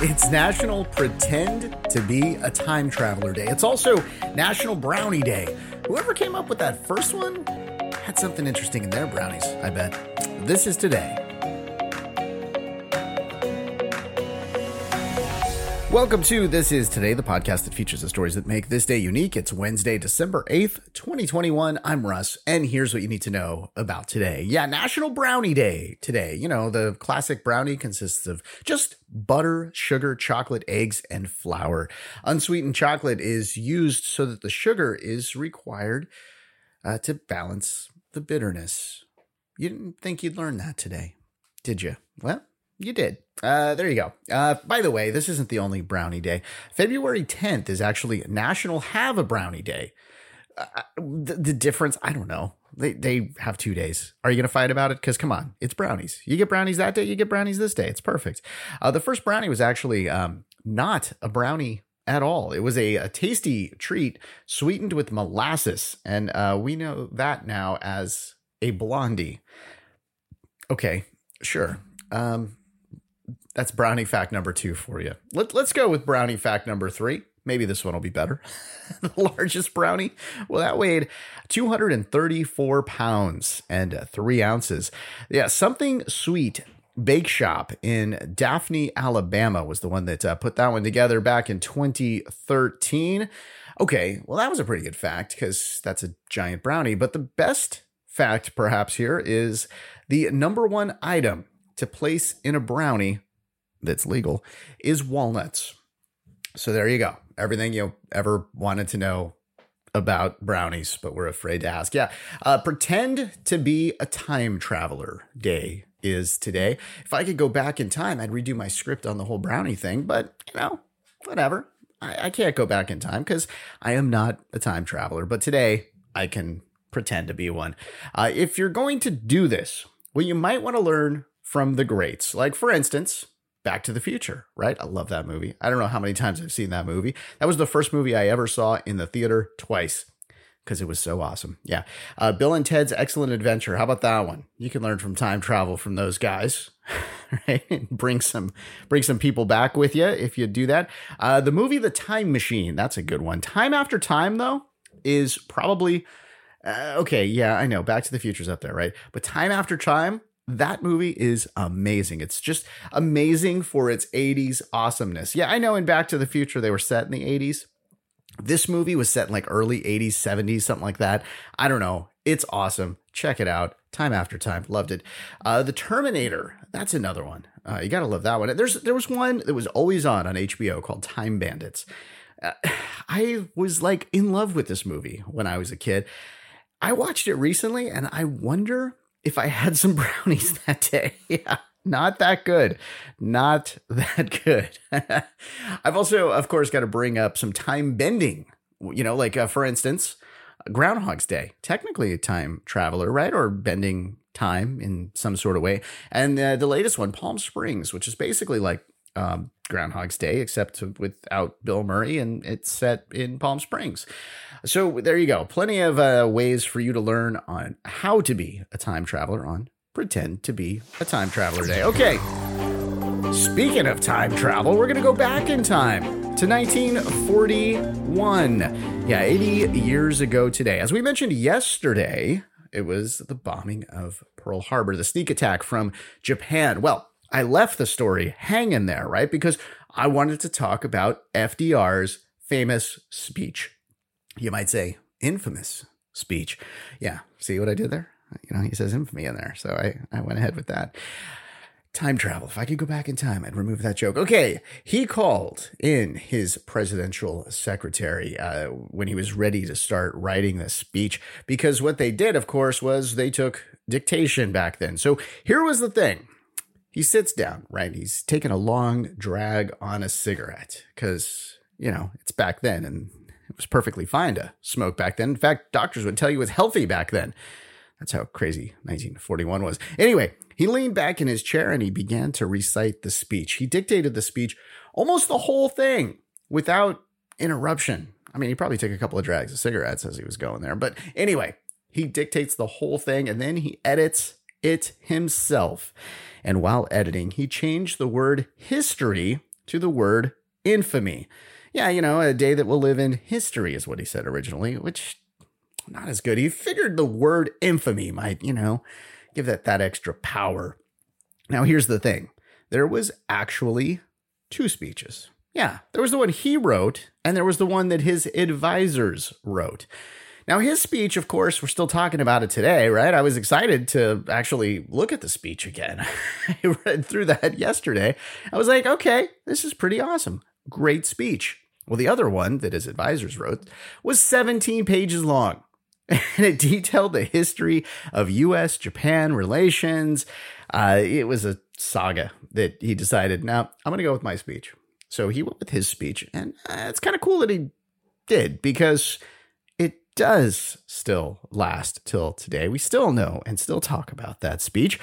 It's National Pretend to Be a Time Traveler Day. It's also National Brownie Day. Whoever came up with that first one had something interesting in their brownies, I bet. This is today. Welcome to This Is Today, the podcast that features the stories that make this day unique. It's Wednesday, December 8th, 2021. I'm Russ, and here's what you need to know about today. Yeah, National Brownie Day today. You know, the classic brownie consists of just butter, sugar, chocolate, eggs, and flour. Unsweetened chocolate is used so that the sugar is required uh, to balance the bitterness. You didn't think you'd learn that today, did you? Well, you did. Uh, there you go. Uh, by the way, this isn't the only brownie day. February 10th is actually National Have a Brownie Day. Uh, uh the, the, difference, I don't know. They, they have two days. Are you going to fight about it? Because come on, it's brownies. You get brownies that day, you get brownies this day. It's perfect. Uh, the first brownie was actually um, not a brownie at all. It was a, a tasty treat sweetened with molasses. And uh, we know that now as a blondie. Okay, sure. Um, that's brownie fact number two for you. Let, let's go with brownie fact number three. Maybe this one will be better. the largest brownie, well, that weighed 234 pounds and uh, three ounces. Yeah, something sweet Bake Shop in Daphne, Alabama was the one that uh, put that one together back in 2013. Okay, well, that was a pretty good fact because that's a giant brownie. But the best fact, perhaps, here is the number one item to place in a brownie that's legal is walnuts. So there you go. Everything you ever wanted to know about brownies, but we're afraid to ask. Yeah. Uh, pretend to be a time traveler day is today. If I could go back in time, I'd redo my script on the whole brownie thing, but you know, whatever. I, I can't go back in time because I am not a time traveler, but today I can pretend to be one. Uh, if you're going to do this, well, you might want to learn from the greats. Like, for instance, Back to the Future, right? I love that movie. I don't know how many times I've seen that movie. That was the first movie I ever saw in the theater twice because it was so awesome. Yeah. Uh, Bill and Ted's Excellent Adventure. How about that one? You can learn from time travel from those guys, right? bring some bring some people back with you if you do that. Uh, the movie The Time Machine. That's a good one. Time After Time, though, is probably uh, okay. Yeah, I know. Back to the Future's up there, right? But Time After Time that movie is amazing. It's just amazing for its 80s awesomeness. Yeah, I know in Back to the Future they were set in the 80s. This movie was set in like early 80s, 70s, something like that. I don't know. It's awesome. Check it out. Time after time. Loved it. Uh, the Terminator. That's another one. Uh, you got to love that one. There's There was one that was always on on HBO called Time Bandits. Uh, I was like in love with this movie when I was a kid. I watched it recently and I wonder if I had some brownies that day. yeah, not that good. Not that good. I've also, of course, got to bring up some time bending. You know, like uh, for instance, Groundhog's Day, technically a time traveler, right? Or bending time in some sort of way. And uh, the latest one, Palm Springs, which is basically like um, Groundhog's Day, except without Bill Murray, and it's set in Palm Springs. So there you go. Plenty of uh, ways for you to learn on how to be a time traveler on Pretend to be a Time Traveler Day. Okay. Speaking of time travel, we're going to go back in time to 1941. Yeah, 80 years ago today. As we mentioned yesterday, it was the bombing of Pearl Harbor, the sneak attack from Japan. Well, I left the story hanging there, right? Because I wanted to talk about FDR's famous speech you might say infamous speech. Yeah, see what I did there? You know, he says infamy in there. So I, I went ahead with that. Time travel. If I could go back in time, I'd remove that joke. Okay. He called in his presidential secretary uh, when he was ready to start writing this speech because what they did, of course, was they took dictation back then. So here was the thing. He sits down, right? He's taking a long drag on a cigarette because, you know, it's back then and it was perfectly fine to smoke back then. In fact, doctors would tell you it was healthy back then. That's how crazy 1941 was. Anyway, he leaned back in his chair and he began to recite the speech. He dictated the speech, almost the whole thing, without interruption. I mean, he probably took a couple of drags of cigarettes as he was going there. But anyway, he dictates the whole thing and then he edits it himself. And while editing, he changed the word history to the word infamy. Yeah, you know, a day that will live in history is what he said originally, which not as good. He figured the word infamy might, you know, give that that extra power. Now, here's the thing. There was actually two speeches. Yeah, there was the one he wrote, and there was the one that his advisors wrote. Now, his speech, of course, we're still talking about it today, right? I was excited to actually look at the speech again. I read through that yesterday. I was like, okay, this is pretty awesome. Great speech. Well, the other one that his advisors wrote was 17 pages long. And it detailed the history of US Japan relations. Uh, it was a saga that he decided, now I'm going to go with my speech. So he went with his speech. And uh, it's kind of cool that he did because does still last till today. We still know and still talk about that speech.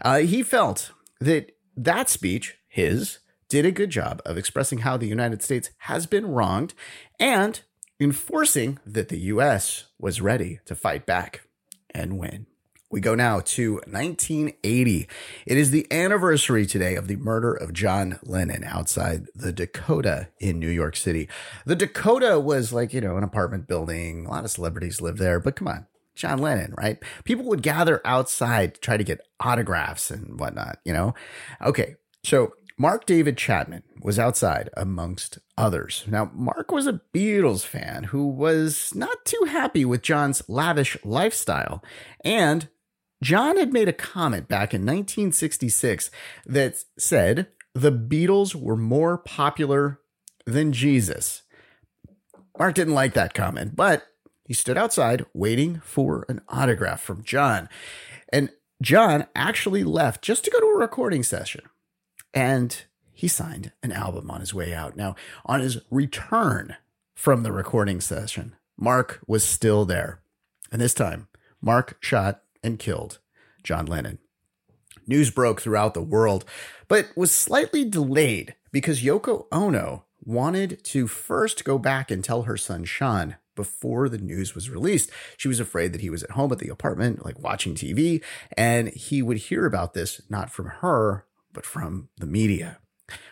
Uh, he felt that that speech, his, did a good job of expressing how the United States has been wronged and enforcing that the US was ready to fight back and win. We go now to 1980. It is the anniversary today of the murder of John Lennon outside the Dakota in New York City. The Dakota was like, you know, an apartment building. A lot of celebrities live there, but come on, John Lennon, right? People would gather outside to try to get autographs and whatnot, you know? Okay, so Mark David Chapman was outside amongst others. Now, Mark was a Beatles fan who was not too happy with John's lavish lifestyle. And John had made a comment back in 1966 that said the Beatles were more popular than Jesus. Mark didn't like that comment, but he stood outside waiting for an autograph from John. And John actually left just to go to a recording session and he signed an album on his way out. Now, on his return from the recording session, Mark was still there. And this time, Mark shot and killed John Lennon. News broke throughout the world, but was slightly delayed because Yoko Ono wanted to first go back and tell her son Sean before the news was released. She was afraid that he was at home at the apartment, like watching TV, and he would hear about this not from her, but from the media.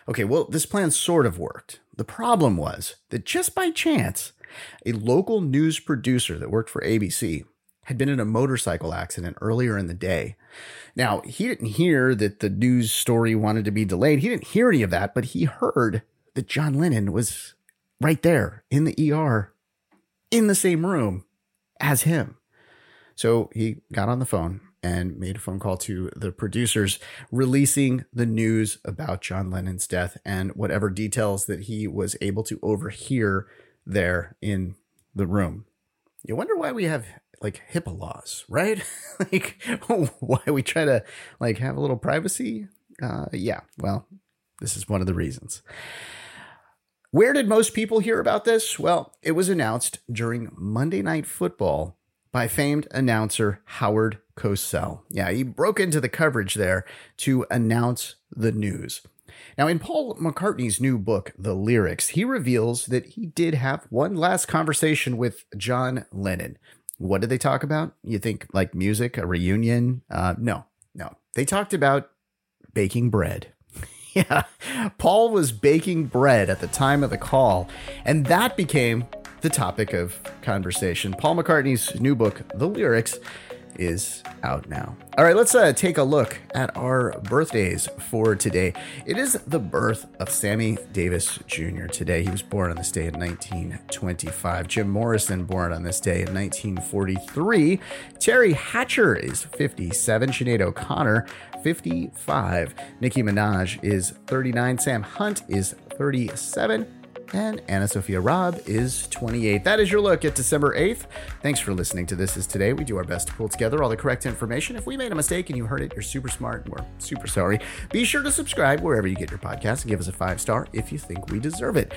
Okay, well, this plan sort of worked. The problem was that just by chance, a local news producer that worked for ABC had been in a motorcycle accident earlier in the day. Now, he didn't hear that the news story wanted to be delayed. He didn't hear any of that, but he heard that John Lennon was right there in the ER in the same room as him. So he got on the phone and made a phone call to the producers releasing the news about John Lennon's death and whatever details that he was able to overhear there in the room. You wonder why we have like HIPAA laws, right? like why we try to like have a little privacy. Uh, yeah, well, this is one of the reasons. Where did most people hear about this? Well, it was announced during Monday Night Football by famed announcer Howard Cosell. Yeah, he broke into the coverage there to announce the news. Now, in Paul McCartney's new book, The Lyrics, he reveals that he did have one last conversation with John Lennon. What did they talk about? You think like music, a reunion? Uh, no, no. They talked about baking bread. yeah, Paul was baking bread at the time of the call, and that became the topic of conversation. Paul McCartney's new book, The Lyrics, is out now. All right, let's uh, take a look at our birthdays for today. It is the birth of Sammy Davis Jr. today. He was born on this day in 1925. Jim Morrison, born on this day in 1943. Teri Hatcher is 57. Sinead O'Connor, 55. Nicki Minaj is 39. Sam Hunt is 37 and AnnaSophia Robb is 28. That is your look at December 8th. Thanks for listening to This Is Today. We do our best to pull together all the correct information. If we made a mistake and you heard it, you're super smart and we're super sorry. Be sure to subscribe wherever you get your podcast and give us a five star if you think we deserve it.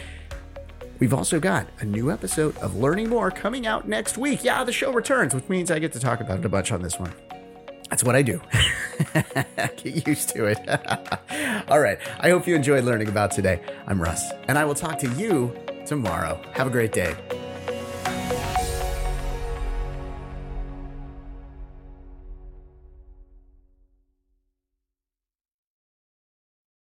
We've also got a new episode of Learning More coming out next week. Yeah, the show returns, which means I get to talk about it a bunch on this one. That's what I do. Get used to it. All right. I hope you enjoyed learning about today. I'm Russ, and I will talk to you tomorrow. Have a great day.